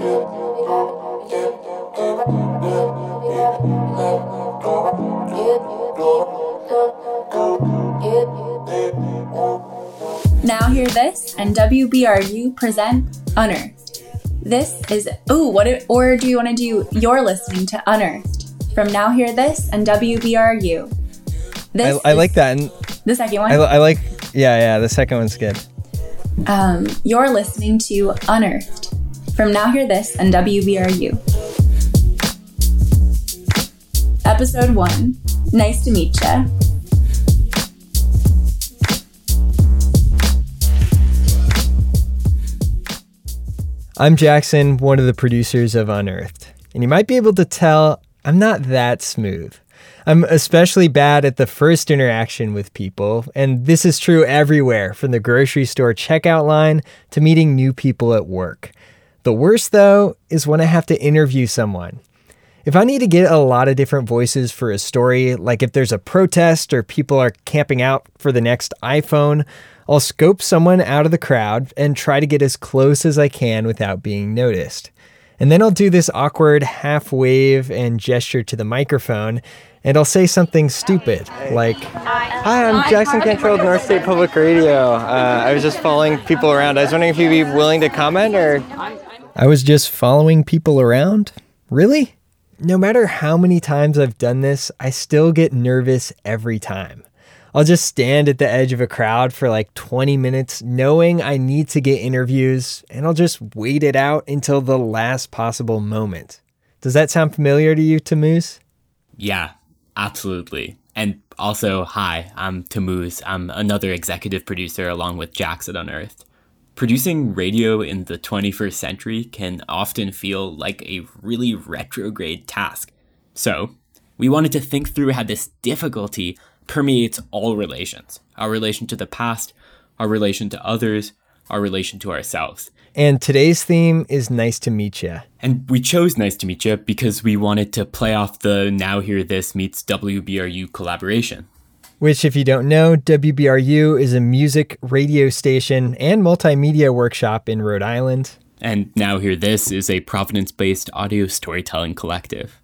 Now Hear This and WBRU present Unearthed. This is, ooh, what or do you want to do? You're listening to Unearthed from Now Hear This and WBRU. This I, I like that. And the second one? I, I like, yeah, yeah, the second one's good. Um, you're listening to Unearthed from Now Hear This and WBRU. Episode 1 Nice to meet ya. I'm Jackson, one of the producers of Unearthed, and you might be able to tell I'm not that smooth. I'm especially bad at the first interaction with people, and this is true everywhere from the grocery store checkout line to meeting new people at work. The worst, though, is when I have to interview someone. If I need to get a lot of different voices for a story, like if there's a protest or people are camping out for the next iPhone, I'll scope someone out of the crowd and try to get as close as I can without being noticed. And then I'll do this awkward half wave and gesture to the microphone, and I'll say something stupid like, Hi, I'm Jackson Cantrell of North State Public Radio. Uh, I was just following people around. I was wondering if you'd be willing to comment or. I was just following people around? Really? No matter how many times I've done this, I still get nervous every time. I'll just stand at the edge of a crowd for like 20 minutes, knowing I need to get interviews, and I'll just wait it out until the last possible moment. Does that sound familiar to you, Tamuz? Yeah, absolutely. And also, hi, I'm Tamuz. I'm another executive producer along with Jackson Unearthed. Producing radio in the 21st century can often feel like a really retrograde task. So, we wanted to think through how this difficulty permeates all relations our relation to the past, our relation to others, our relation to ourselves. And today's theme is Nice to Meet Ya. And we chose Nice to Meet Ya because we wanted to play off the Now Hear This meets WBRU collaboration. Which, if you don't know, WBRU is a music radio station and multimedia workshop in Rhode Island. And Now Hear This is a Providence based audio storytelling collective.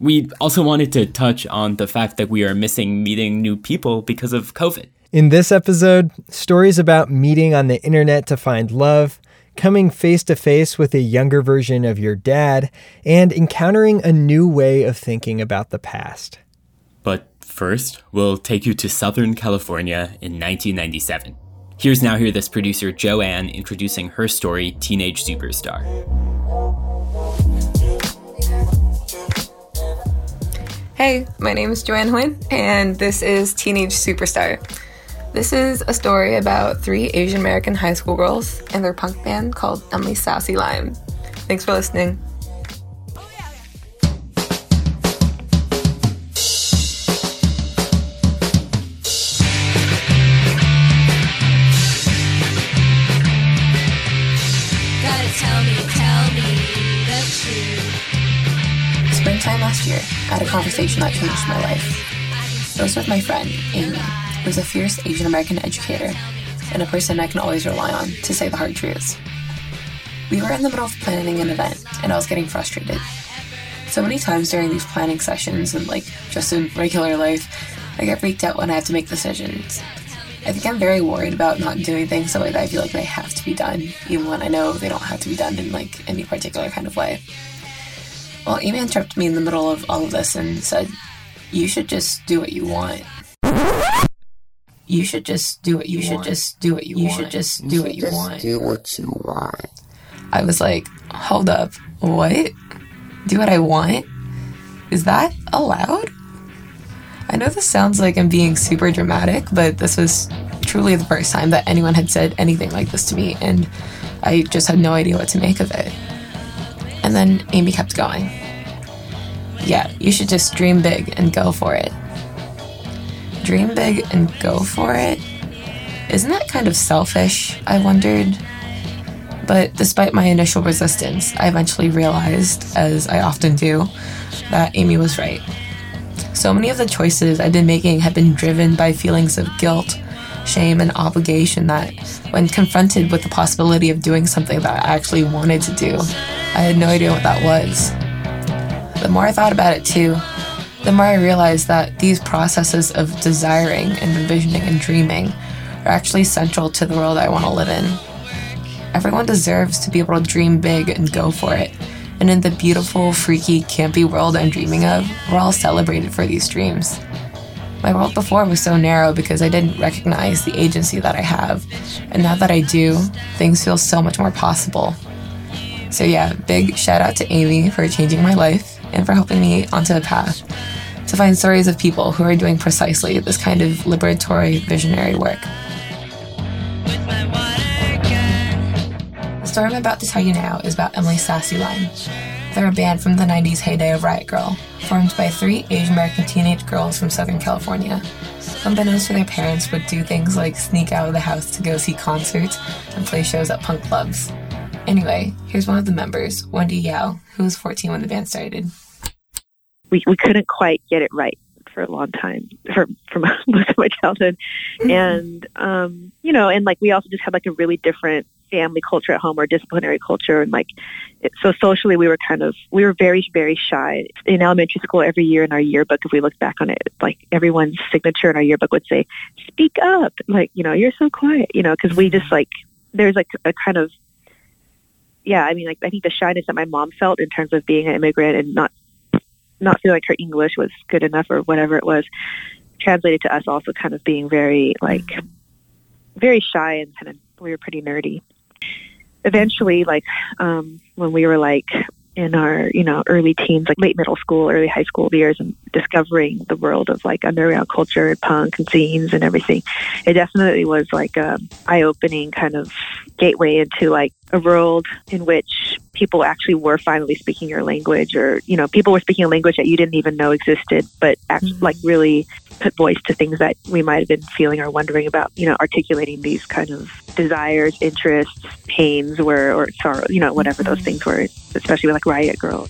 We also wanted to touch on the fact that we are missing meeting new people because of COVID. In this episode, stories about meeting on the internet to find love, coming face to face with a younger version of your dad, and encountering a new way of thinking about the past. But first, we'll take you to Southern California in 1997. Here's now hear this producer Joanne introducing her story, Teenage Superstar. Hey, my name is Joanne Huynh, and this is Teenage Superstar. This is a story about three Asian American high school girls and their punk band called Emily Sassy Lime. Thanks for listening. Conversation that changed my life. It was with my friend, Amy, who's a fierce Asian American educator and a person I can always rely on to say the hard truths. We were in the middle of planning an event, and I was getting frustrated. So many times during these planning sessions and like just in regular life, I get freaked out when I have to make decisions. I think I'm very worried about not doing things the way that I feel like they have to be done, even when I know they don't have to be done in like any particular kind of way. Well, Amy interrupted me in the middle of all of this and said, You should just do what you want. You should just do what you, you should want. just do what you, you should just do what you want. Do what you want. I was like, hold up, what? Do what I want? Is that allowed? I know this sounds like I'm being super dramatic, but this was truly the first time that anyone had said anything like this to me, and I just had no idea what to make of it. And then Amy kept going. Yeah, you should just dream big and go for it. Dream big and go for it? Isn't that kind of selfish? I wondered. But despite my initial resistance, I eventually realized, as I often do, that Amy was right. So many of the choices I've been making have been driven by feelings of guilt, shame, and obligation that, when confronted with the possibility of doing something that I actually wanted to do, I had no idea what that was. The more I thought about it too, the more I realized that these processes of desiring and envisioning and dreaming are actually central to the world I want to live in. Everyone deserves to be able to dream big and go for it. And in the beautiful, freaky, campy world I'm dreaming of, we're all celebrated for these dreams. My world before was so narrow because I didn't recognize the agency that I have. And now that I do, things feel so much more possible. So, yeah, big shout out to Amy for changing my life and for helping me onto the path to find stories of people who are doing precisely this kind of liberatory, visionary work. The story I'm about to tell you now is about Emily Sassy Lime. They're a band from the 90s heyday of Riot Grrrl, formed by three Asian American teenage girls from Southern California. Unbeknownst to their parents, would do things like sneak out of the house to go see concerts and play shows at punk clubs. Anyway, here's one of the members, Wendy Yao, who was 14 when the band started. We, we couldn't quite get it right for a long time for for most of my childhood and um you know and like we also just had like a really different family culture at home or disciplinary culture. And like it, so socially we were kind of we were very very shy. In elementary school every year in our yearbook if we look back on it like everyone's signature in our yearbook would say speak up. Like you know you're so quiet you know because we just mm-hmm. like there's like a kind of yeah i mean like i think the shyness that my mom felt in terms of being an immigrant and not not feel like her english was good enough or whatever it was translated to us also kind of being very like mm-hmm. very shy and kind of we were pretty nerdy eventually, like um, when we were like in our you know early teens, like late middle school, early high school years, and discovering the world of like underground culture, punk and zines and everything, it definitely was like a eye-opening kind of gateway into like a world in which people actually were finally speaking your language, or you know people were speaking a language that you didn't even know existed, but actually mm-hmm. like really put voice to things that we might have been feeling or wondering about, you know, articulating these kind of desires, interests, pains, were or sorrow, you know, whatever those mm-hmm. things were, especially with like Riot Grrrl.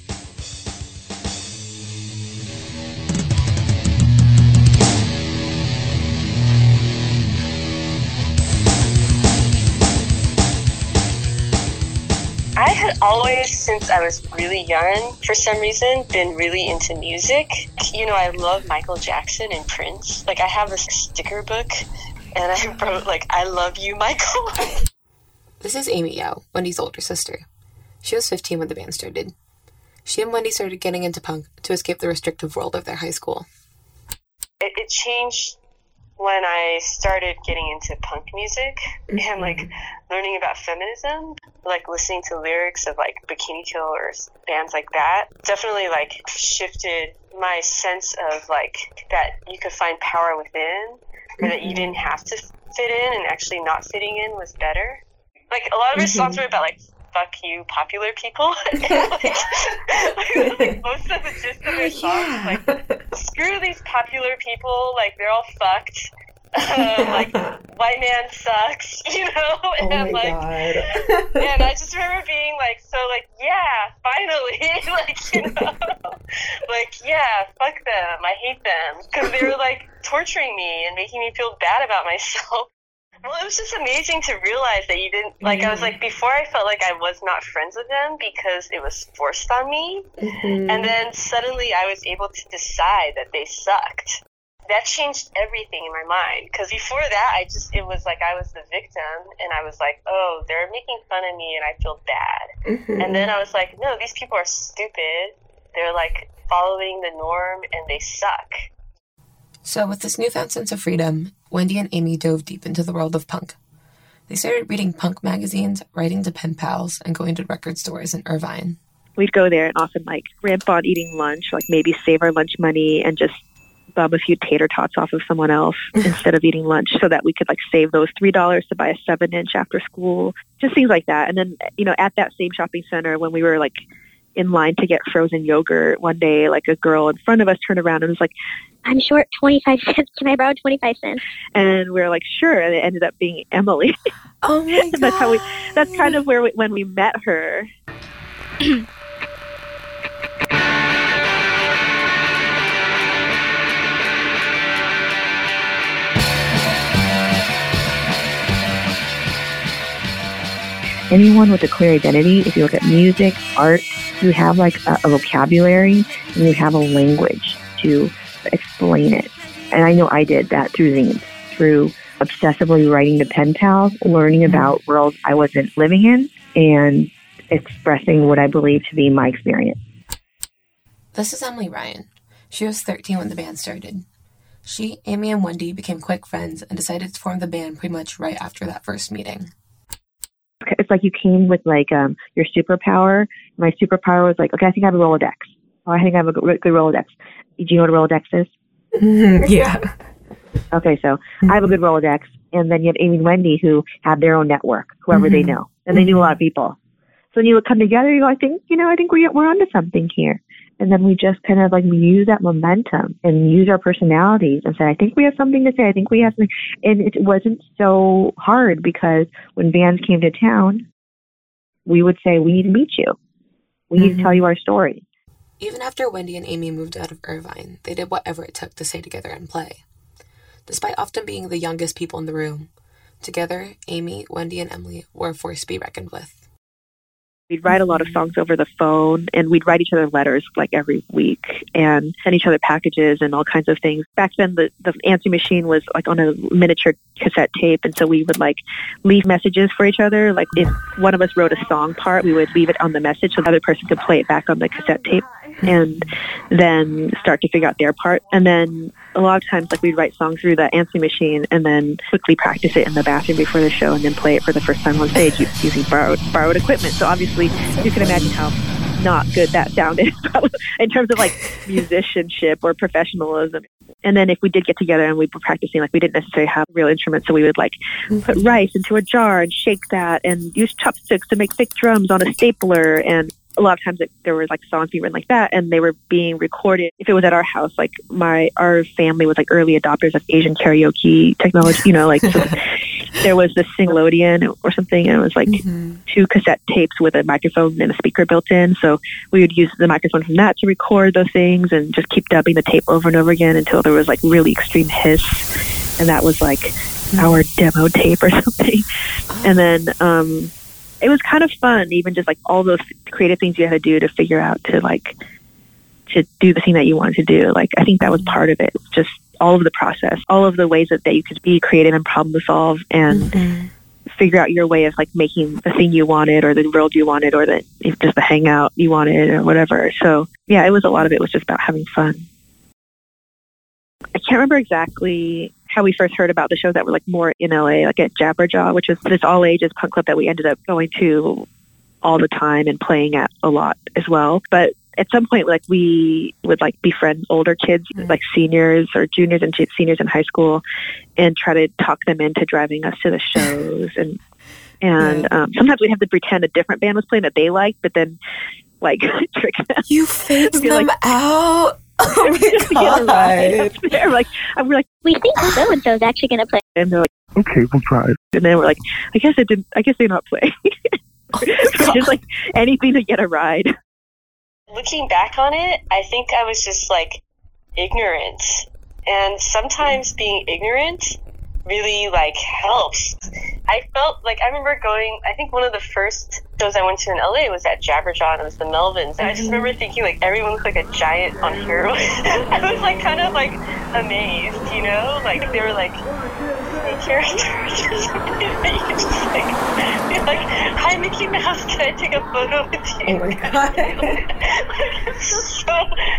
Always, since I was really young, for some reason, been really into music. You know, I love Michael Jackson and Prince. Like, I have a sticker book, and I wrote, like, I love you, Michael. This is Amy Yao, Wendy's older sister. She was 15 when the band started. She and Wendy started getting into punk to escape the restrictive world of their high school. It, it changed when I started getting into punk music and like mm-hmm. learning about feminism, like listening to lyrics of like Bikini Kill or bands like that, definitely like shifted my sense of like that you could find power within or that you mm-hmm. didn't have to fit in and actually not fitting in was better. Like a lot of our songs were about like fuck you popular people. like, like, most of the gist of their songs like screw these popular people, like they're all fucked. Um, like white man sucks, you know, and Oh my like, god. and I just remember being like, so like, yeah, finally, like, you know, like, yeah, fuck them, I hate them, because they were like torturing me and making me feel bad about myself. Well, it was just amazing to realize that you didn't like. I was mm-hmm. like before, I felt like I was not friends with them because it was forced on me, mm-hmm. and then suddenly I was able to decide that they sucked. That changed everything in my mind because before that, I just it was like I was the victim, and I was like, oh, they're making fun of me, and I feel bad. Mm-hmm. And then I was like, no, these people are stupid. They're like following the norm, and they suck. So, with this newfound sense of freedom, Wendy and Amy dove deep into the world of punk. They started reading punk magazines, writing to pen pals, and going to record stores in Irvine. We'd go there and often like ramp on eating lunch, like maybe save our lunch money and just bum a few tater tots off of someone else instead of eating lunch so that we could like save those three dollars to buy a seven inch after school just things like that and then you know at that same shopping center when we were like in line to get frozen yogurt one day like a girl in front of us turned around and was like I'm short 25 cents. Can I borrow 25 cents? and we were like sure and it ended up being emily Oh my god! that's how we that's kind of where we, when we met her anyone with a clear identity, if you look at music, art, you have like a, a vocabulary and you have a language to explain it. And I know I did that through zines, through obsessively writing to pen pals, learning about worlds I wasn't living in, and expressing what I believe to be my experience. This is Emily Ryan. She was 13 when the band started. She, Amy, and Wendy became quick friends and decided to form the band pretty much right after that first meeting. It's like you came with like um, your superpower. My superpower was like, okay, I think I have a Rolodex. Oh, I think I have a good, good Rolodex. Do you know what a Rolodex is? Mm-hmm. yeah. Okay, so I have a good Rolodex, and then you have Amy and Wendy who have their own network, whoever they mm-hmm. know, and they knew a lot of people. So when you would come together, you go, I think, you know, I think we, we're onto something here. And then we just kind of like use that momentum and use our personalities and say, I think we have something to say. I think we have something. And it wasn't so hard because when bands came to town, we would say, we need to meet you. We need to mm-hmm. tell you our story. Even after Wendy and Amy moved out of Irvine, they did whatever it took to stay together and play. Despite often being the youngest people in the room, together, Amy, Wendy, and Emily were a force to be reckoned with. We'd write a lot of songs over the phone and we'd write each other letters like every week and send each other packages and all kinds of things. Back then, the, the answering machine was like on a miniature cassette tape. And so we would like leave messages for each other. Like if one of us wrote a song part, we would leave it on the message so the other person could play it back on the cassette tape and then start to figure out their part. And then a lot of times, like we'd write songs through the answering machine and then quickly practice it in the bathroom before the show and then play it for the first time on stage using borrowed borrowed equipment. So obviously, you can imagine how not good that sounded in terms of like musicianship or professionalism. And then if we did get together and we were practicing, like we didn't necessarily have real instruments, so we would like put rice into a jar and shake that and use chopsticks to make fake drums on a stapler and a lot of times it, there were like songs being written like that and they were being recorded. If it was at our house like my our family was like early adopters of asian karaoke technology you know like so there was this singlodeon or something and it was like two cassette tapes with a microphone and a speaker built in. So we would use the microphone from that to record those things and just keep dubbing the tape over and over again until there was like really extreme hiss and that was like our demo tape or something. And then um it was kind of fun, even just like all those creative things you had to do to figure out to like to do the thing that you wanted to do. Like I think that was part of it. Just all of the process, all of the ways that, that you could be creative and problem solve and mm-hmm. figure out your way of like making the thing you wanted or the world you wanted or the just the hangout you wanted or whatever. So yeah, it was a lot of it was just about having fun. I can't remember exactly how we first heard about the shows that were like more in LA, like at Jabberjaw, which is this all ages punk club that we ended up going to all the time and playing at a lot as well. But at some point, like we would like befriend older kids, like seniors or juniors and seniors in high school, and try to talk them into driving us to the shows. And and um, sometimes we'd have to pretend a different band was playing that they liked, but then like trick them. You Be them like- out. Oh my Just get a ride god. up there. Like and we're like, We think so and so is actually going to play. and they're like, okay, we'll try. And then we're like, I guess it didn't. I guess they're not playing. Oh just like anything to get a ride. looking back on it, I think I was just like ignorant. And sometimes being ignorant really like helps. I felt like I remember going I think one of the first shows I went to in LA was at Jabberjaw and it was the Melvins. And I just remember mhm. thinking like everyone looked like a giant on heroin. I was like kind of like amazed, you know? Like they were like oh, Disney characters or something that you could just like be like, Hi Mickey Mouse, can I take a photo with you? Oh my god. like, it's so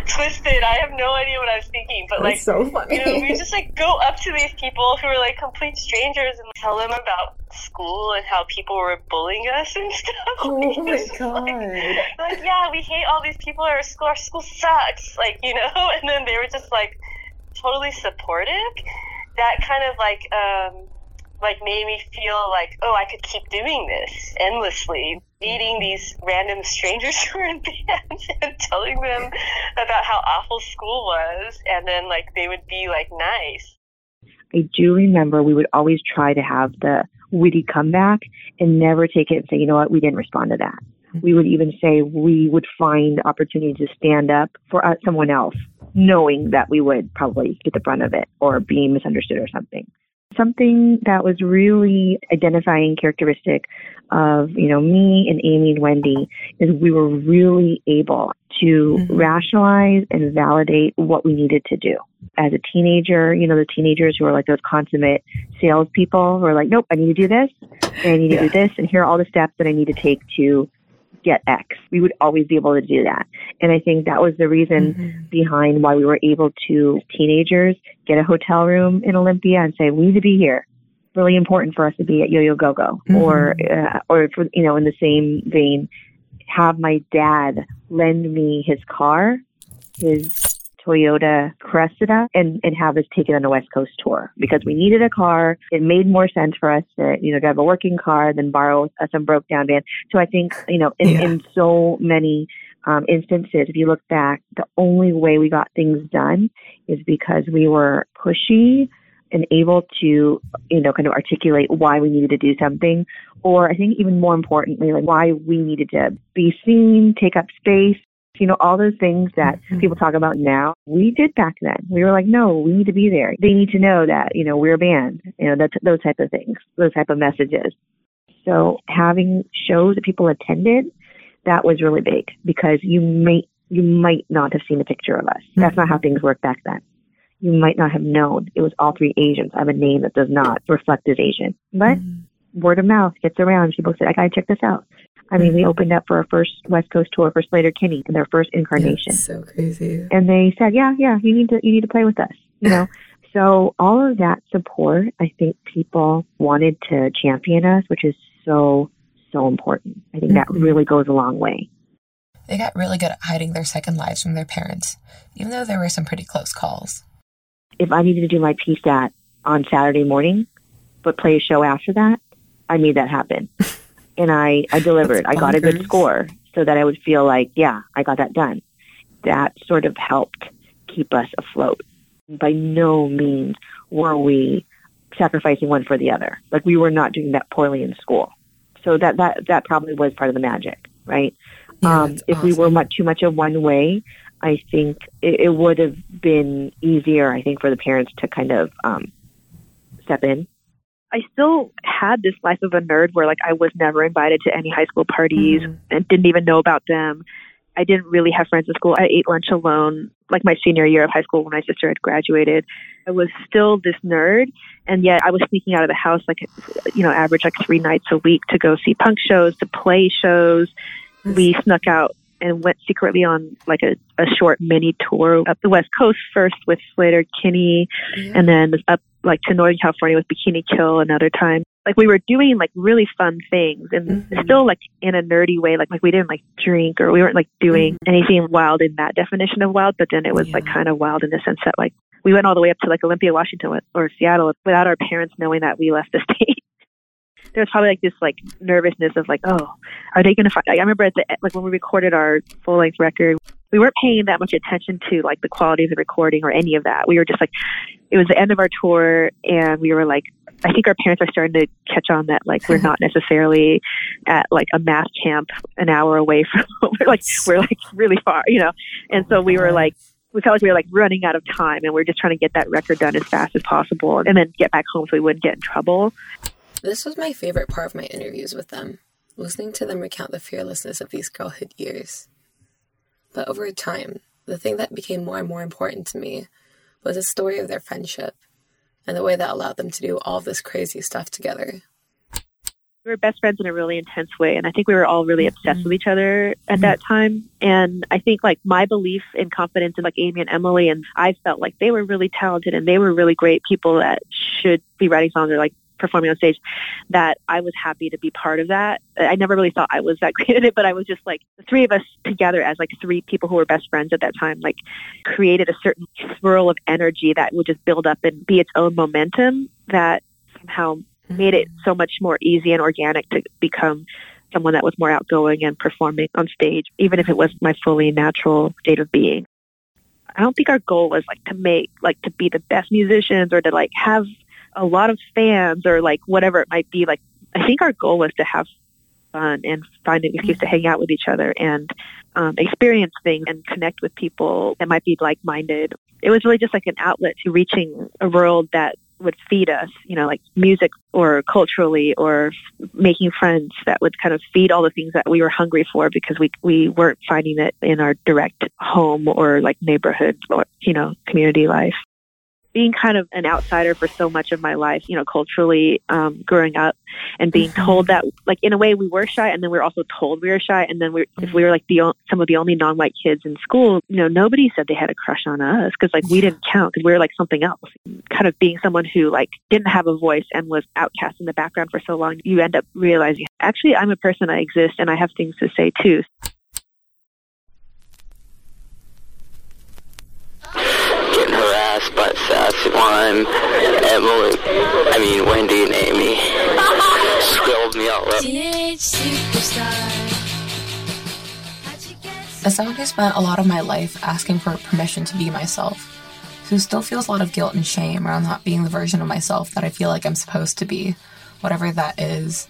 twisted. I have no idea what I was thinking, but like, That's so funny. you know, we just like go up to these people who are like complete strangers and tell them about school and how people were bullying us and stuff. Oh my just god. Like, like, yeah, we hate all these people at our school. Our school sucks. Like, you know, and then they were just like totally supportive. That kind of like, um, like made me feel like, oh, I could keep doing this endlessly, meeting these random strangers who were in bands and telling them about how awful school was, and then like they would be like nice. I do remember we would always try to have the witty comeback and never take it and say, you know what, we didn't respond to that. We would even say we would find opportunities to stand up for uh, someone else, knowing that we would probably get the brunt of it or be misunderstood or something. Something that was really identifying characteristic of, you know, me and Amy and Wendy is we were really able to Mhm. rationalize and validate what we needed to do. As a teenager, you know, the teenagers who are like those consummate salespeople who are like, nope, I need to do this, and I need to do this, and here are all the steps that I need to take to get X. We would always be able to do that. And I think that was the reason Mhm. behind why we were able to teenagers get a hotel room in Olympia and say we need to be here. Really important for us to be at Yo Yo Go Go, or uh, or for you know in the same vein, have my dad lend me his car, his Toyota Cressida, and and have us take it on a West Coast tour because we needed a car. It made more sense for us to you know drive a working car than borrow a some broke down van. So I think you know in, Yeah. in so many um, instances, if you look back, the only way we got things done is because we were pushy and able to, you know, kind of articulate why we needed to do something, or I think even more importantly, like why we needed to be seen, take up space, you know, all those things that Mhm. people talk about now. We did back then. We were like, no, we need to be there. They need to know that, you know, we're a band, you know, that's those type of things, those type of messages. So having shows that people attended, that was really big because you may you might not have seen a picture of us. That's not how things worked back then. You might not have known it was all three Asians. I have a name that does not reflect as Asian, but Mhm. word of mouth gets around. People say, "I gotta check this out." I mean, we opened up for our first West Coast tour for Sleater-Kinney in their first incarnation so crazy. and they said, "Yeah, yeah, you need to you need to play with us." You know, so all of that support, I think people wanted to champion us, which is so so important. I think that Mhm. really goes a long way. They got really good at hiding their second lives from their parents, even though there were some pretty close calls. If I needed to do my PSAT on Saturday morning, but play a show after that, I made that happen, and I I delivered. I got a good score so that I would feel like, yeah, I got that done. That sort of helped keep us afloat. By no means were we sacrificing one for the other. Like we were not doing that poorly in school. So that that that probably was part of the magic, right? Yeah, um, if we were much too much of one way, I think it, it would have been easier. I think for the parents to kind of um, step in. I still had this life of a nerd where like I was never invited to any high school parties Mhm. and didn't even know about them. I didn't really have friends in school. I ate lunch alone, like my senior year of high school when my sister had graduated. I was still this nerd, and yet I was sneaking out of the house like, you know, average like three nights a week to go see punk shows, to play shows. We snuck out and went secretly on like a, a short mini tour up the West Coast first with Slater Kinney, Yeah. and then up like to Northern California with Bikini Kill another time. Like we were doing like really fun things and Mhm. still like in a nerdy way. Like like we didn't like drink or we weren't like doing anything wild in that definition of wild, but then it was like kind of wild in the sense that like we went all the way up to like Olympia, Washington or Seattle without our parents knowing that we left the state. There was probably like this like nervousness of like, oh, are they going to find? I remember at the like when we recorded our full length record, we weren't paying that much attention to like the quality of the recording or any of that. We were just like, it was the end of our tour, and we were like, I think our parents are starting to catch on that like we're not necessarily at like a math camp an hour away from we're like we're like really far, you know. And so we were like we felt like we were like running out of time and we are just trying to get that record done as fast as possible and then get back home so we wouldn't get in trouble. This was my favorite part of my interviews with them, listening to them recount the fearlessness of these girlhood years. But over time, the thing that became more and more important to me was the story of their friendship and the way that allowed them to do all this crazy stuff together. we were best friends in a really intense way and i think we were all really obsessed with mm-hmm. each other at that time. And i think like my belief and confidence in like amy and emily and i felt like they were really talented and they were really great people that should be writing songs. Or like performing on stage that i was happy to be part of that i never really thought i was that great at it but i was just like the three of us together as like three people who were best friends at that time like created a certain swirl of energy that would just build up and be its own momentum that somehow mm-hmm. made it so much more easy and organic to become someone that was more outgoing and performing on stage, even if it wasn't my fully natural state of being. I don't think our goal was like to make like to be the best musicians or to like have a lot of fans or like whatever it might be. Like I think our goal was to have fun and find an excuse to hang out with each other and um, experience things and connect with people that might be like minded. It was really just like an outlet to reaching a world that would feed us, you know, like music or culturally or making friends that would kind of feed all the things that we were hungry for because we we weren't finding it in our direct home or like neighborhood or you know community life being kind of an outsider for so much of my life, you know, culturally um, growing up and being Mm-hmm. told that, like, in a way, we were shy, and then we were also told we were shy, and then we, if we were like the o- some of the only non-white kids in school, you know, nobody said they had a crush on us because like we didn't count because we were like something else. Kind of being someone who like didn't have a voice and was outcast in the background for so long, you end up realizing actually I'm a person, I exist, and I have things to say too. Getting harassed by Sassy Lime, Emily, I mean Wendy and Amy. Scribbled me all up. Teenage superstar. As someone who spent a lot of my life asking for permission to be myself, who still feels a lot of guilt and shame around not being the version of myself that I feel like I'm supposed to be, whatever that is,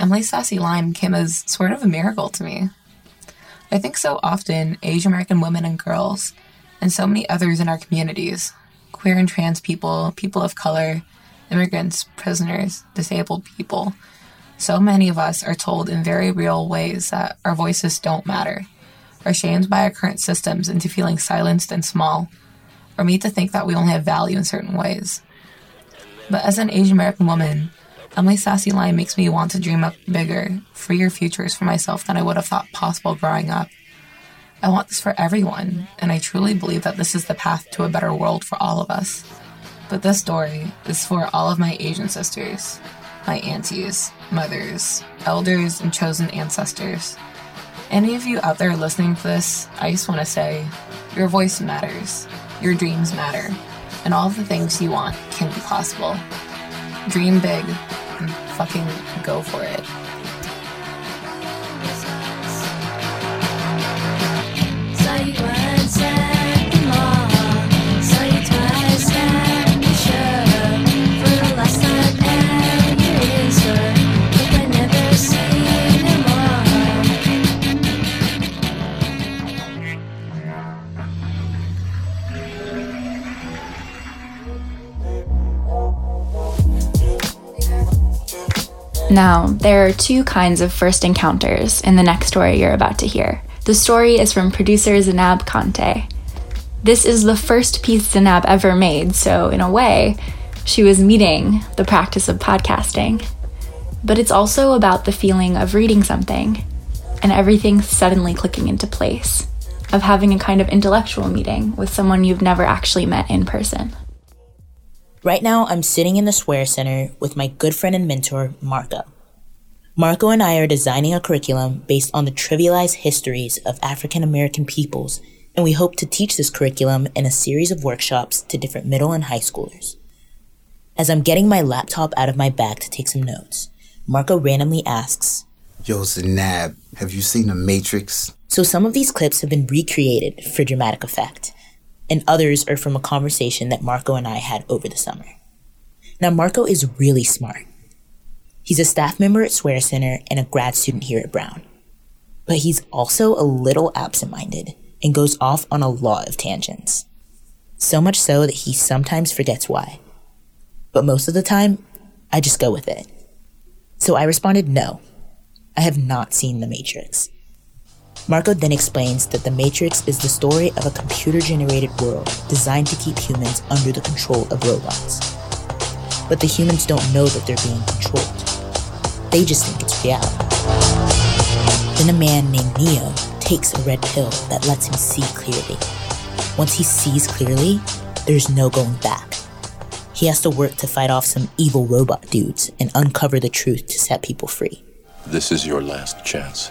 Emily Sassy Lime came as sort of a miracle to me. I think so often Asian American women and girls, and so many others in our communities, queer and trans people, people of color, immigrants, prisoners, disabled people, so many of us are told in very real ways that our voices don't matter are shamed by our current systems into feeling silenced and small, or made to think that we only have value in certain ways. But as an Asian American woman, Emily Sassy Lime makes me want to dream up bigger, freer futures for myself than I would have thought possible growing up. I want this for everyone, and I truly believe that this is the path to a better world for all of us. But this story is for all of my Asian sisters, my aunties, mothers, elders, and chosen ancestors. Any of you out there listening to this, I just want to say your voice matters, your dreams matter, and all the things you want can be possible. Dream big and fucking go for it. Now, there are two kinds of first encounters in the next story you're about to hear. The story is from producer Zanab Kante. This is the first piece Zanab ever made, so in a way, she was meeting the practice of podcasting. But it's also about the feeling of reading something and everything suddenly clicking into place, of having a kind of intellectual meeting with someone you've never actually met in person. Right now, I'm sitting in the Swearer Center with my good friend and mentor, Marco. Marco and I are designing a curriculum based on the trivialized histories of African American peoples, and we hope to teach this curriculum in a series of workshops to different middle and high schoolers. As I'm getting my laptop out of my bag to take some notes, Marco randomly asks, Yo, Zanab, have you seen The Matrix? So some of these clips have been recreated for dramatic effect, and others are from a conversation that Marco and I had over the summer. Now, Marco is really smart. He's a staff member at Swearer Center and a grad student here at Brown. But he's also a little absent minded and goes off on a lot of tangents. So much so that he sometimes forgets why. But most of the time, I just go with it. So I responded, no, I have not seen The Matrix. Marco then explains that The Matrix is the story of a computer generated world designed to keep humans under the control of robots. But the humans don't know that they're being controlled, they just think it's reality. Then a man named Neo takes a red pill that lets him see clearly. Once he sees clearly, there's no going back. He has to work to fight off some evil robot dudes and uncover the truth to set people free. This is your last chance.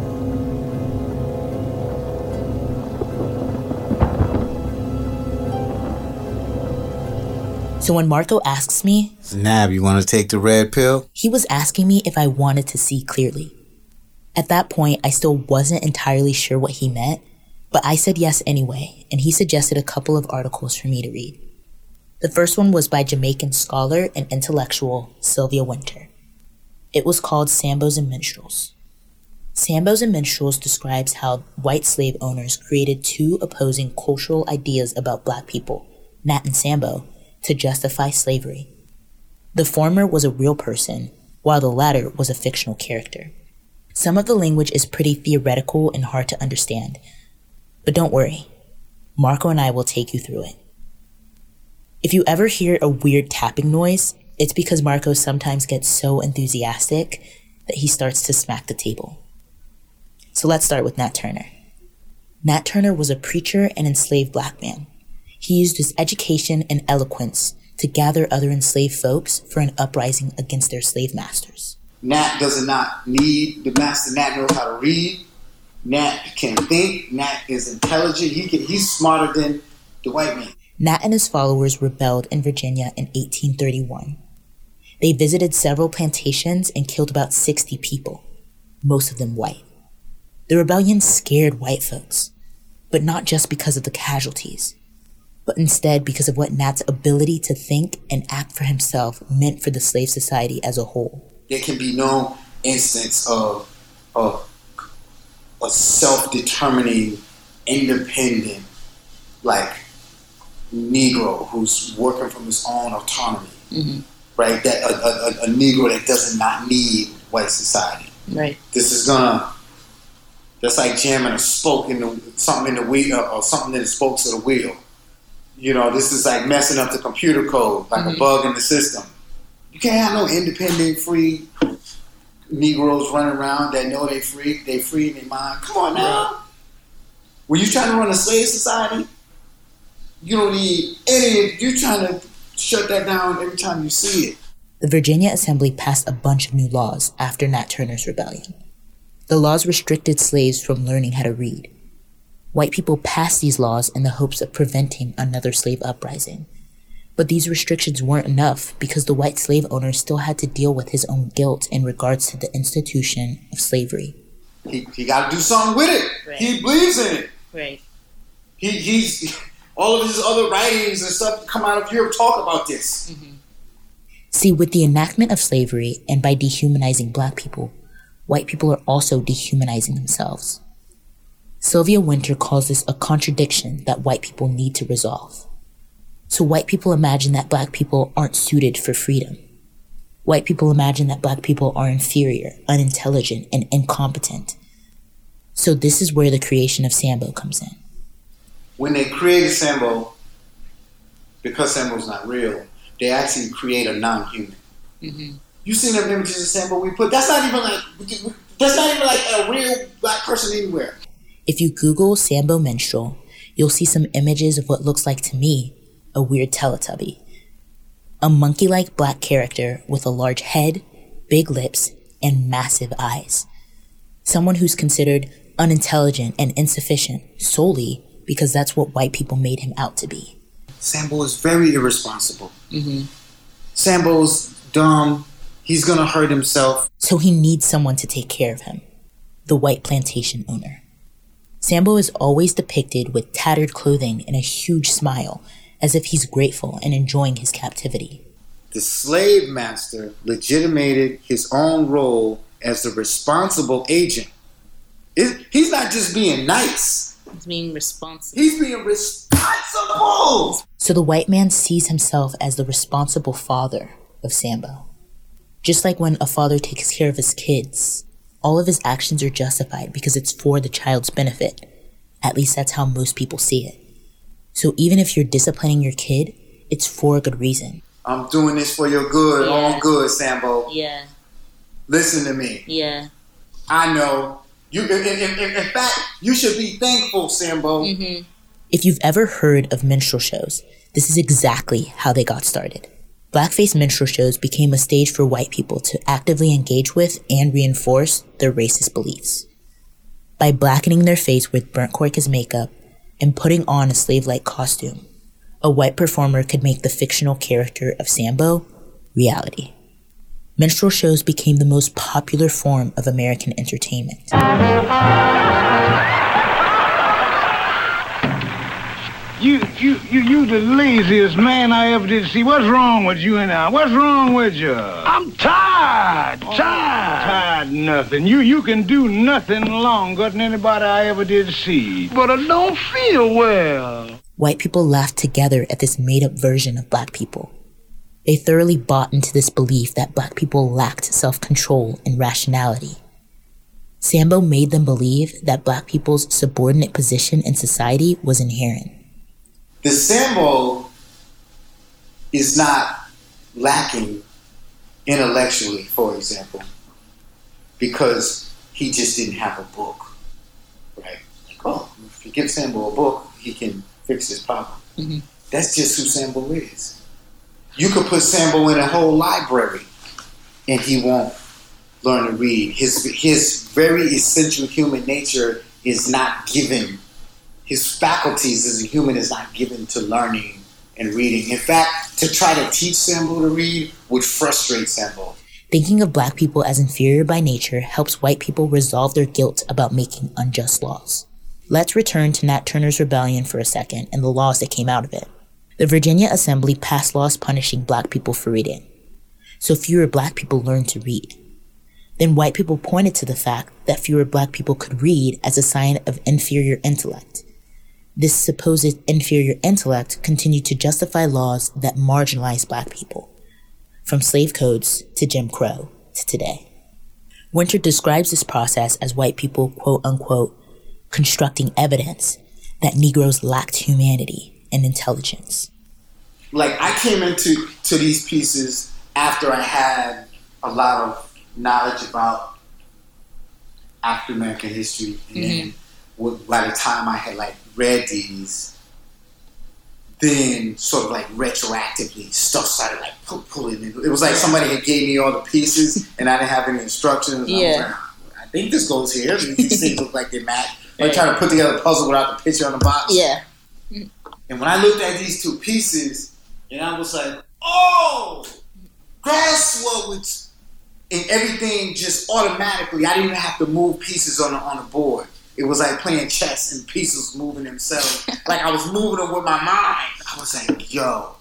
So when Marco asks me, Zanab, you want to take the red pill? he was asking me if I wanted to see clearly. At that point, I still wasn't entirely sure what he meant, but I said yes anyway, and he suggested a couple of articles for me to read. The first one was by Jamaican scholar and intellectual Sylvia Wynter. It was called Sambos and Minstrels. Sambos and Minstrels describes how white slave owners created two opposing cultural ideas about black people, Nat and Sambo, to justify slavery. The former was a real person, while the latter was a fictional character. Some of the language is pretty theoretical and hard to understand, but don't worry, Marco and I will take you through it. If you ever hear a weird tapping noise, it's because Marco sometimes gets so enthusiastic that he starts to smack the table. So let's start with Nat Turner. Nat Turner was a preacher and enslaved black man. He used his education and eloquence to gather other enslaved folks for an uprising against their slave masters. Nat does not need the master. Nat knows how to read. Nat can think. Nat is intelligent. He can, he's smarter than the white man. Nat and his followers rebelled in Virginia in 1831. They visited several plantations and killed about 60 people, most of them white. The rebellion scared white folks, but not just because of the casualties, but instead because of what Nat's ability to think and act for himself meant for the slave society as a whole. There can be no instance of, of a self-determining, independent, like Negro who's working from his own autonomy, mm-hmm. right? That a, a, a- a Negro that does not need white society. Right. This is gonna. That's like jamming a spoke in the something in the wheel uh, or something in the spokes of the wheel. You know, this is like messing up the computer code, like a mm-hmm. bug in the system. You can't have no independent, free Negroes running around that know they free, they free in their mind. Come on now. When you trying to run a slave society, you don't need any. You're trying to shut that down every time you see it. The Virginia Assembly passed a bunch of new laws after Nat Turner's rebellion. The laws restricted slaves from learning how to read. White people passed these laws in the hopes of preventing another slave uprising. But these restrictions weren't enough because the white slave owner still had to deal with his own guilt in regards to the institution of slavery. He, he got to do something with it. He believes in it. Right. He, he's all of his other writings and stuff come out of Europe talk about this. Mm-hmm. See, with the enactment of slavery and by dehumanizing black people, white people are also dehumanizing themselves. Sylvia Wynter calls this a contradiction that white people need to resolve. So white people imagine that black people aren't suited for freedom. White people imagine that black people are inferior, unintelligent, and incompetent. So this is where the creation of Sambo comes in. When they created Sambo, because Sambo's not real, they actually create a non-human. Mm-hmm. You seen them images of Sambo we put? That's not even like that's not even like a real black person anywhere. If you Google Sambo Minstrel, you'll see some images of what looks like to me a weird Teletubby. A monkey like black character with a large head, big lips, and massive eyes. Someone who's considered unintelligent and insufficient solely because that's what white people made him out to be. Sambo is very irresponsible. Mm-hmm. Sambo's dumb. He's gonna hurt himself. So he needs someone to take care of him the white plantation owner. Sambo is always depicted with tattered clothing and a huge smile, as if he's grateful and enjoying his captivity. The slave master legitimated his own role as the responsible agent. It- he's not just being nice. He's being responsible. He's being responsible. So the white man sees himself as the responsible father of Sambo. Just like when a father takes care of his kids, all of his actions are justified because it's for the child's benefit. At least that's how most people see it. So even if you're disciplining your kid, it's for a good reason. I'm doing this for your good, all good, Sambo. Yeah, Listen to me. yeah. I know. You, in, in, in, in fact, you should be thankful, Sambo. Mm-hmm. If you've ever heard of minstrel shows, this is exactly how they got started. Blackface minstrel shows became a stage for white people to actively engage with and reinforce their racist beliefs. By blackening their face with burnt cork as makeup and putting on a slave like costume, a white performer could make the fictional character of Sambo reality. Minstrel shows became the most popular form of American entertainment. You, you, you, you the laziest man I ever did see. What's wrong with you and I? What's wrong with you? I'm tired, oh, tired. Tired nothing. You, you can do nothing longer than anybody I ever did see. But I don't feel well. White people laughed together at this made up version of black people. They thoroughly bought into this belief that black people lacked self control and rationality. Sambo made them believe that black people's subordinate position in society was inherent. The Sambo is not lacking intellectually, for example, because he just didn't have a book, right? Like, oh, if you give Sambo a book, he can fix his problem. Mm-hmm. That's just who Sambo is. You could put Sambo in a whole library, and he won't learn to read. His his very essential human nature is not given. His faculties as a human is not given to learning and reading. In fact, to try to teach Sambo to read would frustrate Sambo. Thinking of black people as inferior by nature helps white people resolve their guilt about making unjust laws. Let's return to Nat Turner's rebellion for a second and the laws that came out of it. The Virginia Assembly passed laws punishing black people for reading. So fewer black people learned to read. Then white people pointed to the fact that fewer black people could read as a sign of inferior intellect. This supposed inferior intellect continued to justify laws that marginalized black people, from slave codes to Jim Crow to today. Wynter describes this process as white people, quote unquote, constructing evidence that Negroes lacked humanity and intelligence. like I came into to these pieces after I had a lot of knowledge about African American history, and mm-hmm. w- by the time I had like read these, then sort of like retroactively stuff started like pull, pulling. in. It was like somebody had gave me all the pieces, and I didn't have any instructions. I was Yeah. like, I think this goes here. These things look like they match. Like trying to put together a puzzle without the picture on the box. Yeah. And when I looked at these two pieces, and I was like, oh, that's what was, and everything just automatically, I didn't even have to move pieces on the, on the board. It was like playing chess and pieces moving themselves. like I was moving them with my mind. I was like, yo,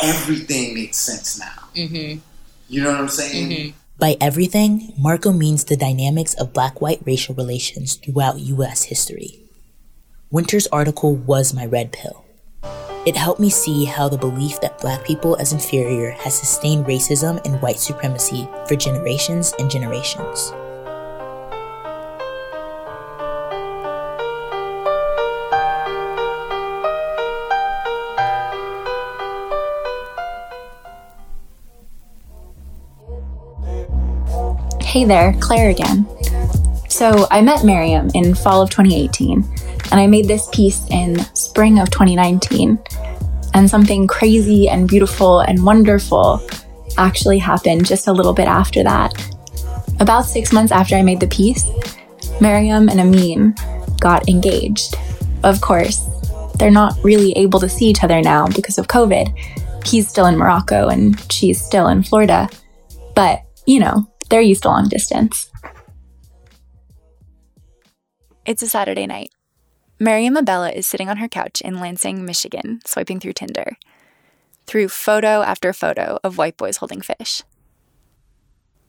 everything makes sense now. Mm-hmm. You know what I'm saying? By everything, Marco means the dynamics of black white racial relations throughout U.S. history. Wynter's article was my red pill. It helped me see how the belief that black people as inferior has sustained racism and white supremacy for generations and generations. Hey there, Claire again. So I met Miriam in fall of 2018, and I made this piece in spring of 2019. And something crazy and beautiful and wonderful actually happened just a little bit after that. About six months after I made the piece, Miriam and Amin got engaged. Of course, they're not really able to see each other now because of COVID. He's still in Morocco and she's still in Florida. But, you know, they're used to long distance. It's a Saturday night. Miriam Abella is sitting on her couch in Lansing, Michigan, swiping through Tinder. Through photo after photo of white boys holding fish.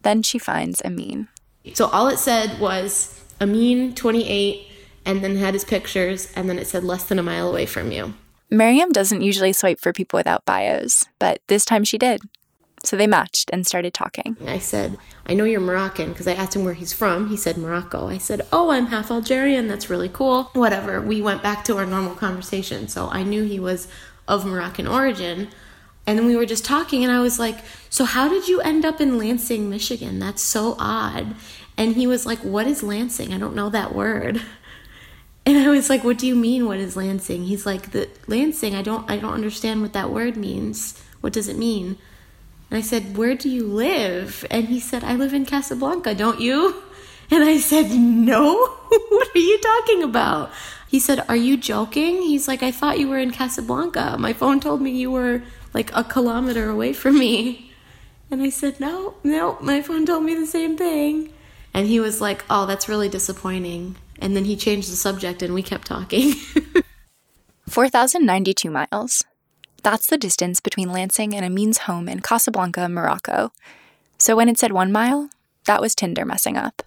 Then she finds Amin. So all it said was Amin 28 and then had his pictures and then it said less than a mile away from you. Miriam doesn't usually swipe for people without bios, but this time she did. So they matched and started talking. I said, I know you're Moroccan because I asked him where he's from. He said Morocco. I said, Oh, I'm half Algerian. That's really cool. Whatever. We went back to our normal conversation. So I knew he was of Moroccan origin. And then we were just talking, and I was like, So how did you end up in Lansing, Michigan? That's so odd. And he was like, What is Lansing? I don't know that word. And I was like, "What do you mean? What is Lansing?" He's like, "The Lansing. I don't. I don't understand what that word means. What does it mean?" And I said, "Where do you live?" And he said, "I live in Casablanca. Don't you?" And I said, "No. what are you talking about?" He said, "Are you joking?" He's like, "I thought you were in Casablanca. My phone told me you were like a kilometer away from me." And I said, "No, no. My phone told me the same thing." And he was like, "Oh, that's really disappointing." And then he changed the subject and we kept talking. 4,092 miles. That's the distance between Lansing and Amin's home in Casablanca, Morocco. So when it said one mile, that was Tinder messing up.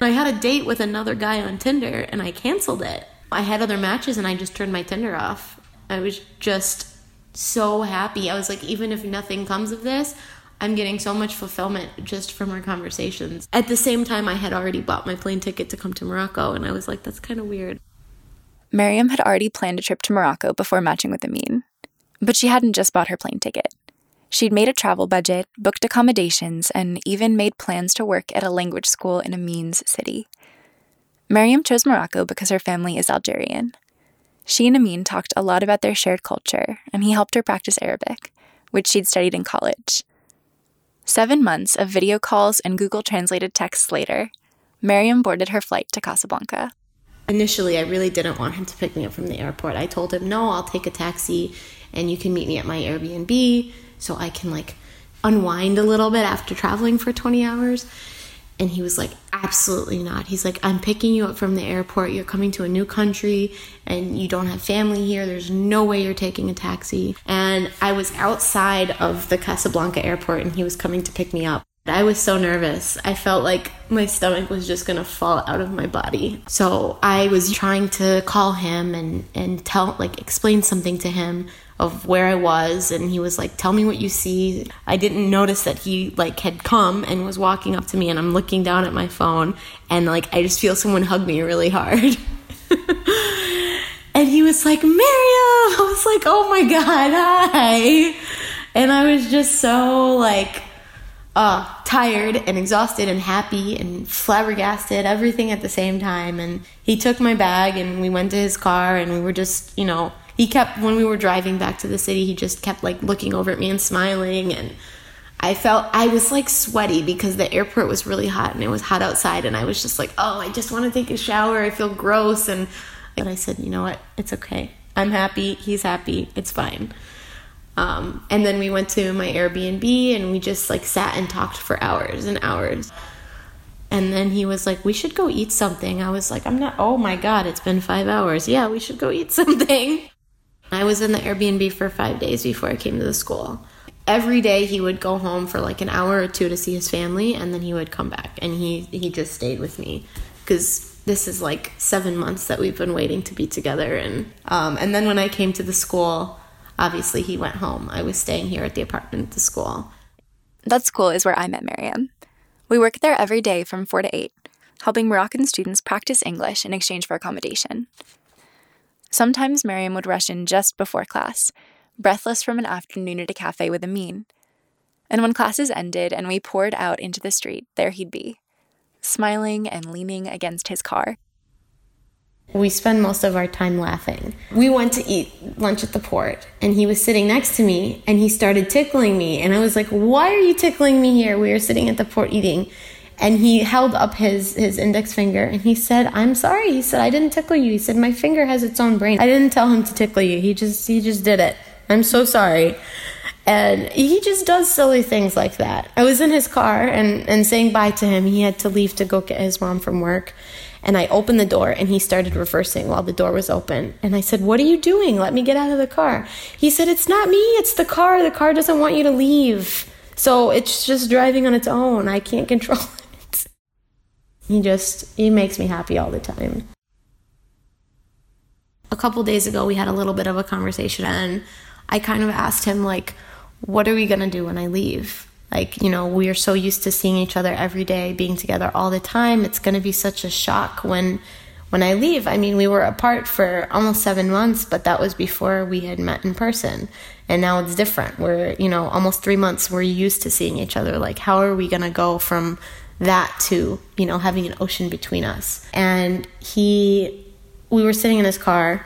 I had a date with another guy on Tinder and I canceled it. I had other matches and I just turned my Tinder off. I was just so happy. I was like, even if nothing comes of this, I'm getting so much fulfillment just from our conversations. At the same time, I had already bought my plane ticket to come to Morocco and I was like, that's kind of weird. Miriam had already planned a trip to Morocco before matching with Amin. But she hadn't just bought her plane ticket. She'd made a travel budget, booked accommodations, and even made plans to work at a language school in Amin's city. Miriam chose Morocco because her family is Algerian. She and Amin talked a lot about their shared culture, and he helped her practice Arabic, which she'd studied in college. Seven months of video calls and Google translated texts later, Miriam boarded her flight to Casablanca. Initially, I really didn't want him to pick me up from the airport. I told him, no, I'll take a taxi and you can meet me at my Airbnb so I can like unwind a little bit after traveling for 20 hours. And he was like, absolutely not. He's like, I'm picking you up from the airport. You're coming to a new country and you don't have family here. There's no way you're taking a taxi. And I was outside of the Casablanca airport and he was coming to pick me up. I was so nervous. I felt like my stomach was just gonna fall out of my body. So I was trying to call him and, and tell, like, explain something to him of where I was. And he was like, Tell me what you see. I didn't notice that he, like, had come and was walking up to me. And I'm looking down at my phone. And, like, I just feel someone hug me really hard. and he was like, Miriam! I was like, Oh my God, hi. And I was just so, like, uh, tired and exhausted and happy and flabbergasted, everything at the same time. And he took my bag and we went to his car and we were just, you know, he kept, when we were driving back to the city, he just kept like looking over at me and smiling. And I felt, I was like sweaty because the airport was really hot and it was hot outside. And I was just like, oh, I just want to take a shower. I feel gross. And, and I said, you know what? It's okay. I'm happy. He's happy. It's fine. Um, and then we went to my Airbnb and we just like sat and talked for hours and hours. And then he was like, We should go eat something. I was like, I'm not, oh my God, it's been five hours. Yeah, we should go eat something. I was in the Airbnb for five days before I came to the school. Every day he would go home for like an hour or two to see his family and then he would come back and he, he just stayed with me because this is like seven months that we've been waiting to be together. And, um, and then when I came to the school, obviously he went home. I was staying here at the apartment at the school. That school is where I met Miriam. We work there every day from 4 to 8, helping Moroccan students practice English in exchange for accommodation. Sometimes Miriam would rush in just before class, breathless from an afternoon at a cafe with Amin. And when classes ended and we poured out into the street, there he'd be, smiling and leaning against his car. We spend most of our time laughing. We went to eat lunch at the port, and he was sitting next to me, and he started tickling me. And I was like, Why are you tickling me here? We were sitting at the port eating. And he held up his, his index finger and he said, I'm sorry. He said, I didn't tickle you. He said, My finger has its own brain. I didn't tell him to tickle you. He just he just did it. I'm so sorry. And he just does silly things like that. I was in his car and, and saying bye to him. He had to leave to go get his mom from work. And I opened the door and he started reversing while the door was open. And I said, What are you doing? Let me get out of the car. He said, It's not me, it's the car. The car doesn't want you to leave. So it's just driving on its own. I can't control it. He just, he makes me happy all the time. A couple days ago, we had a little bit of a conversation and I kind of asked him, like, what are we going to do when I leave? Like, you know, we are so used to seeing each other every day, being together all the time. It's going to be such a shock when when I leave. I mean, we were apart for almost 7 months, but that was before we had met in person. And now it's different. We're, you know, almost 3 months we're used to seeing each other. Like, how are we going to go from that to, you know, having an ocean between us? And he we were sitting in his car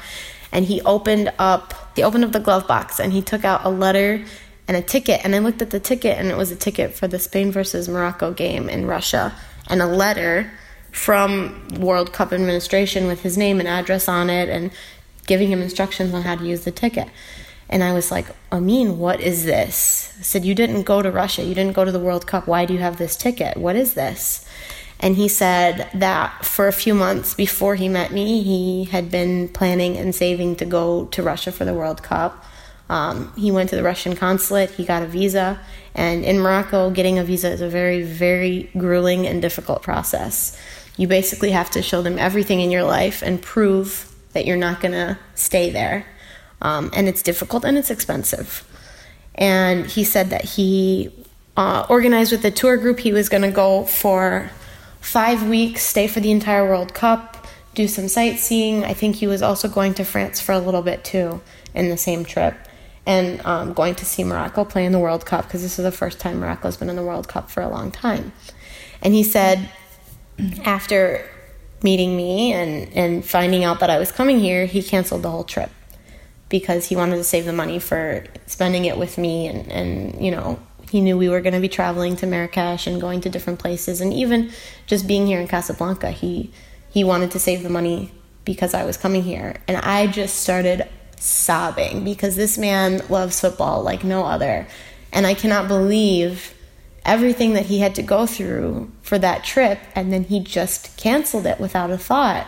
and he opened up he opened up the glove box and he took out a letter and a ticket. And I looked at the ticket, and it was a ticket for the Spain versus Morocco game in Russia, and a letter from World Cup administration with his name and address on it, and giving him instructions on how to use the ticket. And I was like, Amin, what is this? I said, You didn't go to Russia. You didn't go to the World Cup. Why do you have this ticket? What is this? And he said that for a few months before he met me, he had been planning and saving to go to Russia for the World Cup. Um, he went to the Russian consulate, he got a visa, and in Morocco, getting a visa is a very, very grueling and difficult process. You basically have to show them everything in your life and prove that you're not going to stay there. Um, and it's difficult and it's expensive. And he said that he uh, organized with the tour group, he was going to go for five weeks, stay for the entire World Cup, do some sightseeing. I think he was also going to France for a little bit too in the same trip and um, going to see Morocco play in the World Cup because this is the first time Morocco's been in the World Cup for a long time. And he said, after meeting me and, and finding out that I was coming here, he canceled the whole trip because he wanted to save the money for spending it with me and, and you know, he knew we were going to be traveling to Marrakesh and going to different places and even just being here in Casablanca, he he wanted to save the money because I was coming here. And I just started sobbing because this man loves football like no other. And I cannot believe everything that he had to go through for that trip and then he just canceled it without a thought.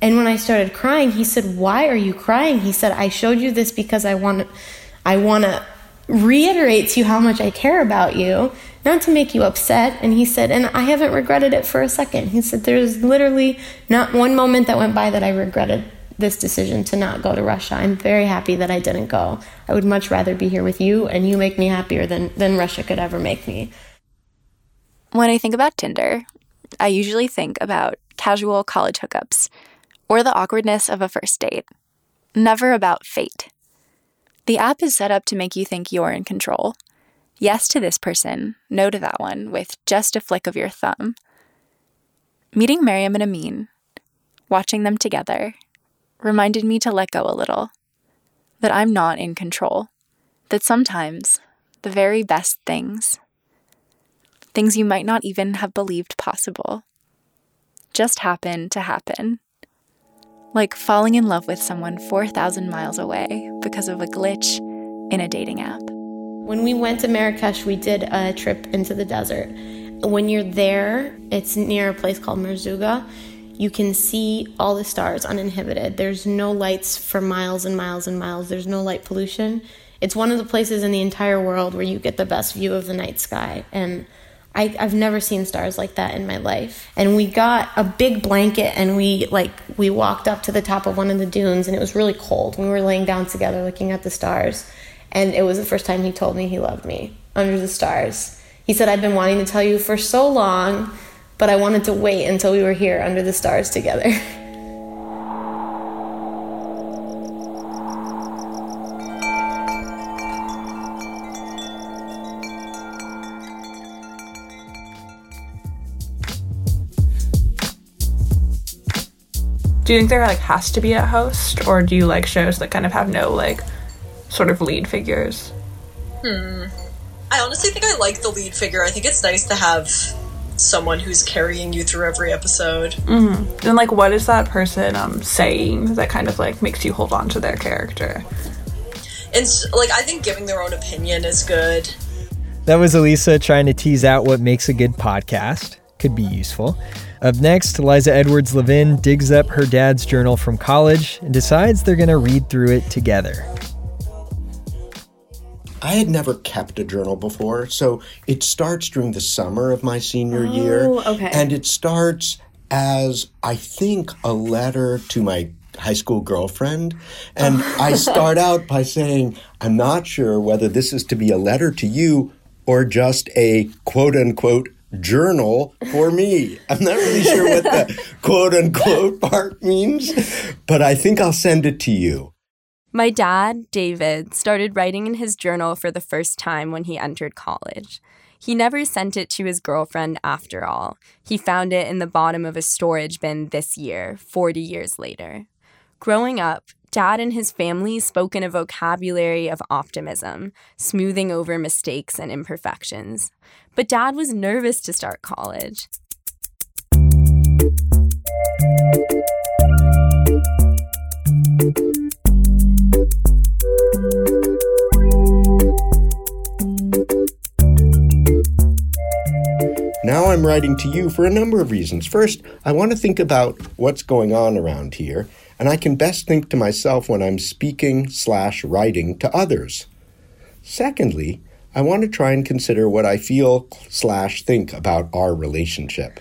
And when I started crying, he said, "Why are you crying?" He said, "I showed you this because I want I want to reiterate to you how much I care about you, not to make you upset." And he said, "And I haven't regretted it for a second." He said, "There's literally not one moment that went by that I regretted this decision to not go to Russia. I'm very happy that I didn't go. I would much rather be here with you and you make me happier than than Russia could ever make me." When I think about Tinder, I usually think about casual college hookups or the awkwardness of a first date, never about fate. The app is set up to make you think you're in control. Yes to this person, no to that one, with just a flick of your thumb. Meeting Miriam and Amin, watching them together, reminded me to let go a little. That I'm not in control. That sometimes the very best things, things you might not even have believed possible, just happen to happen. Like falling in love with someone 4,000 miles away because of a glitch in a dating app. When we went to Marrakesh, we did a trip into the desert. When you're there, it's near a place called Merzouga. You can see all the stars uninhibited. There's no lights for miles and miles and miles. There's no light pollution. It's one of the places in the entire world where you get the best view of the night sky. And I, I've never seen stars like that in my life. And we got a big blanket and we like we walked up to the top of one of the dunes and it was really cold. We were laying down together looking at the stars. And it was the first time he told me he loved me under the stars. He said, I've been wanting to tell you for so long, but I wanted to wait until we were here under the stars together. Do you think there like has to be a host, or do you like shows that kind of have no like sort of lead figures? Hmm. I honestly think I like the lead figure. I think it's nice to have someone who's carrying you through every episode. Mm-hmm. And like, what is that person um saying that kind of like makes you hold on to their character? And s- like, I think giving their own opinion is good. That was Elisa trying to tease out what makes a good podcast. Could be useful. Up next, Liza Edwards Levin digs up her dad's journal from college and decides they're going to read through it together. I had never kept a journal before, so it starts during the summer of my senior oh, year. Oh, okay. And it starts as, I think, a letter to my high school girlfriend. And I start out by saying, I'm not sure whether this is to be a letter to you or just a quote unquote journal for me. I'm not really sure what the quote unquote part means, but I think I'll send it to you. My dad, David, started writing in his journal for the first time when he entered college. He never sent it to his girlfriend after all. He found it in the bottom of a storage bin this year, 40 years later. Growing up, Dad and his family spoke in a vocabulary of optimism, smoothing over mistakes and imperfections. But Dad was nervous to start college. Now I'm writing to you for a number of reasons. First, I want to think about what's going on around here, and I can best think to myself when I'm speaking slash writing to others. Secondly, I want to try and consider what I feel slash think about our relationship.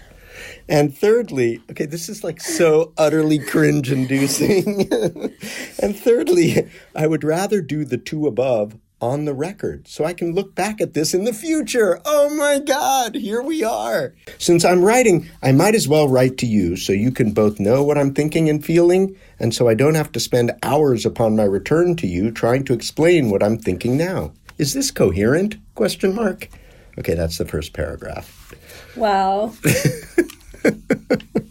And thirdly, okay, this is like so utterly cringe inducing. and thirdly, I would rather do the two above on the record so I can look back at this in the future. Oh my God, here we are. Since I'm writing, I might as well write to you so you can both know what I'm thinking and feeling, and so I don't have to spend hours upon my return to you trying to explain what I'm thinking now. Is this coherent? Question mark. Okay, that's the first paragraph. Wow.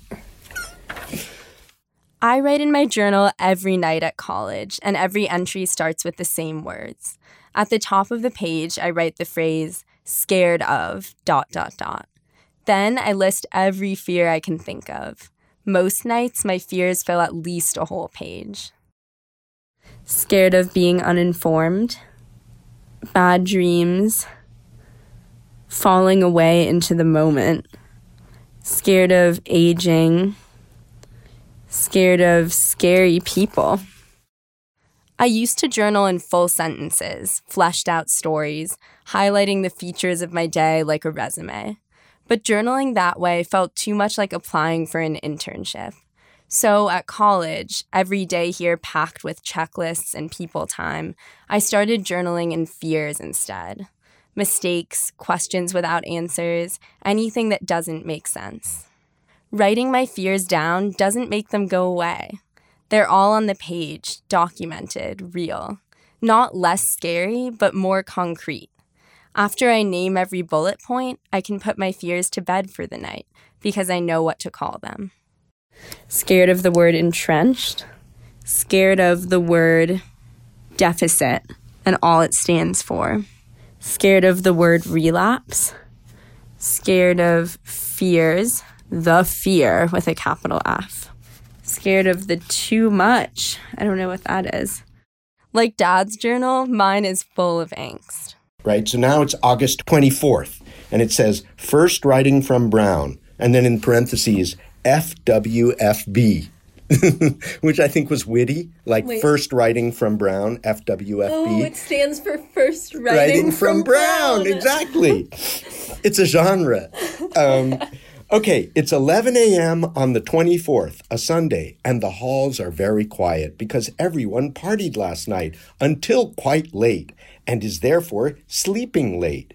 I write in my journal every night at college, and every entry starts with the same words. At the top of the page, I write the phrase, scared of, dot, dot, dot. Then I list every fear I can think of. Most nights, my fears fill at least a whole page. Scared of being uninformed, bad dreams, falling away into the moment, scared of aging, scared of scary people. I used to journal in full sentences, fleshed out stories, highlighting the features of my day like a resume. But journaling that way felt too much like applying for an internship. So at college, every day here packed with checklists and people time, I started journaling in fears instead. Mistakes, questions without answers, anything that doesn't make sense. Writing my fears down doesn't make them go away. They're all on the page, documented, real. Not less scary, but more concrete. After I name every bullet point, I can put my fears to bed for the night because I know what to call them. Scared of the word entrenched, scared of the word deficit and all it stands for, scared of the word relapse, scared of fears, the fear with a capital F, scared of the too much. I don't know what that is. Like dad's journal, mine is full of angst. Right? So now it's August 24th, and it says, first writing from Brown, and then in parentheses, FWFB. Which I think was witty, like Wait. first writing from Brown, FWFB. Oh, it stands for first writing, writing from, Brown. Exactly. it's a genre. Um, okay, it's 11 a.m. on the 24th, a Sunday, and the halls are very quiet because everyone partied last night until quite late and is therefore sleeping late.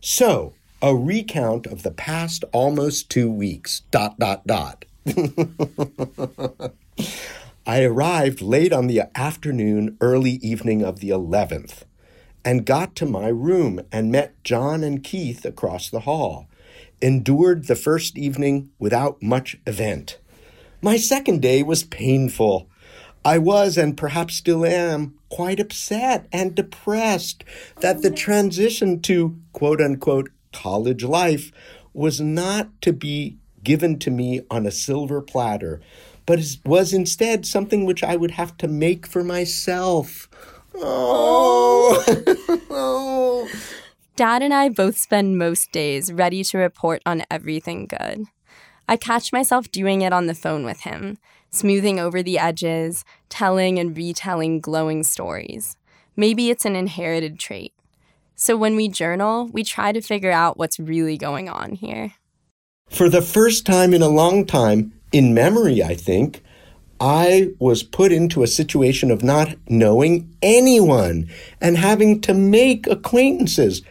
So, a recount of the past almost two weeks. Dot, dot, dot. I arrived late on the afternoon, early evening of the 11th, and got to my room and met John and Keith across the hall. Endured the first evening without much event. My second day was painful. I was, and perhaps still am, quite upset and depressed that the transition to quote unquote college life was not to be given to me on a silver platter, but was instead something which I would have to make for myself. Oh. oh. Dad and I both spend most days ready to report on everything good. I catch myself doing it on the phone with him, smoothing over the edges, telling and retelling glowing stories. Maybe it's an inherited trait. So when we journal, we try to figure out what's really going on here. For the first time in a long time, in memory, I think, I was put into a situation of not knowing anyone and having to make acquaintances.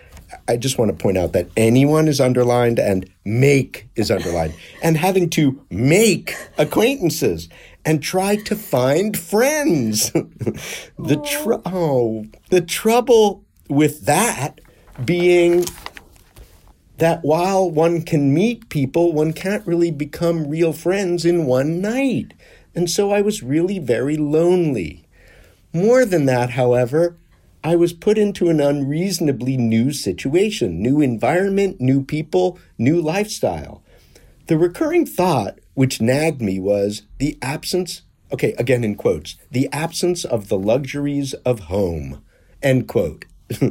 I just want to point out that anyone is underlined and make is underlined, and having to make acquaintances and try to find friends. the tr- oh, the trouble with that being that while one can meet people, one can't really become real friends in one night. And so I was really very lonely. More than that, however, I was put into an unreasonably new situation, new environment, new people, new lifestyle. The recurring thought which nagged me was the absence, okay, again in quotes, the absence of the luxuries of home, end quote.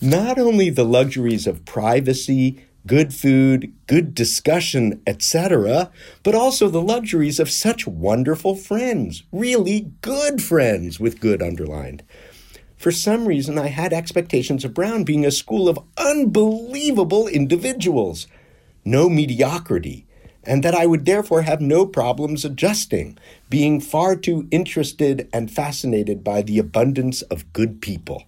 Not only the luxuries of privacy, good food, good discussion, etc., but also the luxuries of such wonderful friends, really good friends with good underlined. For some reason, I had expectations of Brown being a school of unbelievable individuals, no mediocrity, and that I would therefore have no problems adjusting, being far too interested and fascinated by the abundance of good people.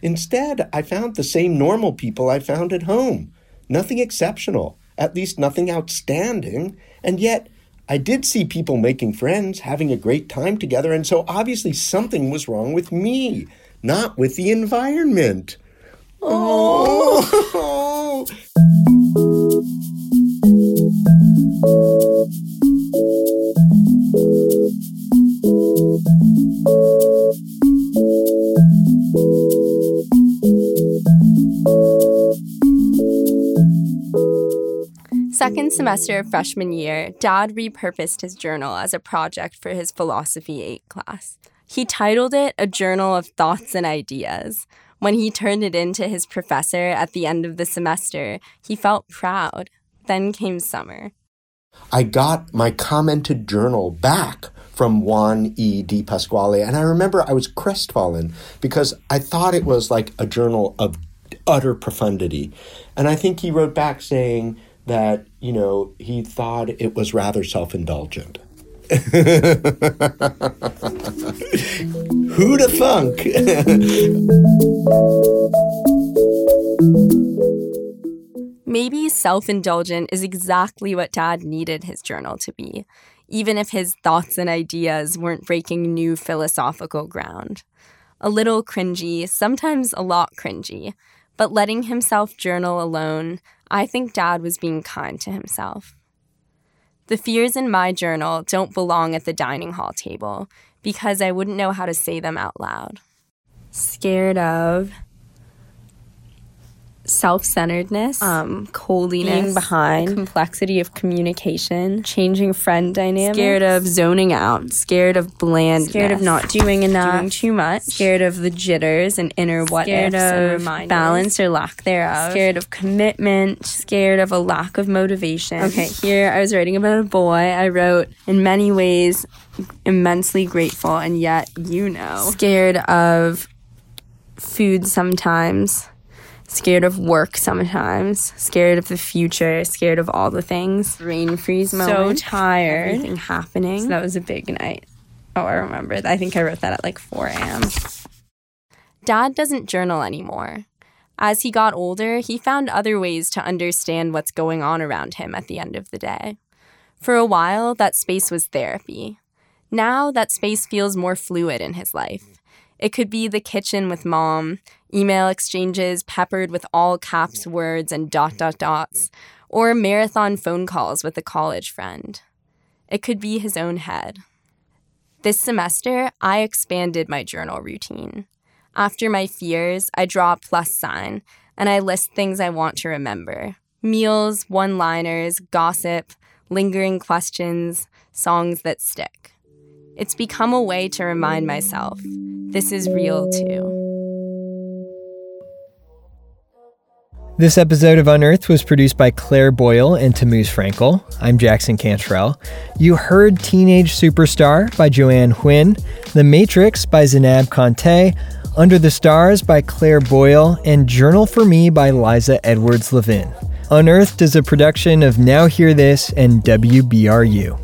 Instead, I found the same normal people I found at home. Nothing exceptional, at least nothing outstanding, and yet I did see people making friends, having a great time together, and so obviously something was wrong with me, not with the environment. Oh. Semester of freshman year, Dad repurposed his journal as a project for his Philosophy 8 class. He titled it A Journal of Thoughts and Ideas. When he turned it in to his professor at the end of the semester, he felt proud. Then came summer. I got my commented journal back from Juan E. Di Pasquale, and I remember I was crestfallen because I thought it was like a journal of utter profundity. And I think he wrote back saying that, you know, he thought it was rather self indulgent. Who'da thunk? Maybe self indulgent is exactly what Dad needed his journal to be, even if his thoughts and ideas weren't breaking new philosophical ground. A little cringy, sometimes a lot cringy, but letting himself journal alone, I think Dad was being kind to himself. The fears in my journal don't belong at the dining hall table because I wouldn't know how to say them out loud. Scared of self centeredness, um, coldiness, being behind, complexity of communication, changing friend dynamics, scared of zoning out, scared of blandness, scared of not doing enough, doing too much, scared of the jitters and inner what scared ifs of and reminders, balance or lack thereof, scared of commitment, scared of a lack of motivation. Okay, here I was writing about a boy. I wrote, in many ways, immensely grateful, and yet, you know, scared of food sometimes, scared of work sometimes, scared of the future, scared of all the things. Rain freeze So tired. Everything happening. So that was a big night. Oh, I remember. I think I wrote that at like 4 a.m. Dad doesn't journal anymore. As he got older, he found other ways to understand what's going on around him at the end of the day. For a while, that space was therapy. Now, that space feels more fluid in his life. It could be the kitchen with mom, email exchanges peppered with all caps mm. words and dot dot mm. dots, or marathon phone calls with a college friend. It could be his own head. This semester, I expanded my journal routine. After my fears, I draw a plus sign and I list things I want to remember meals, one liners, gossip, lingering questions, songs that stick. It's become a way to remind myself this is real too. This episode of Unearthed was produced by Claire Boyle and Tamuz Frankel. I'm Jackson Cantrell. You heard Teenage Superstar by Joanne Huynh, The Matrix by Zanab Conte, Under the Stars by Claire Boyle, and Journal for Me by Liza Edwards Levin. Unearthed is a production of Now Hear This and WBRU.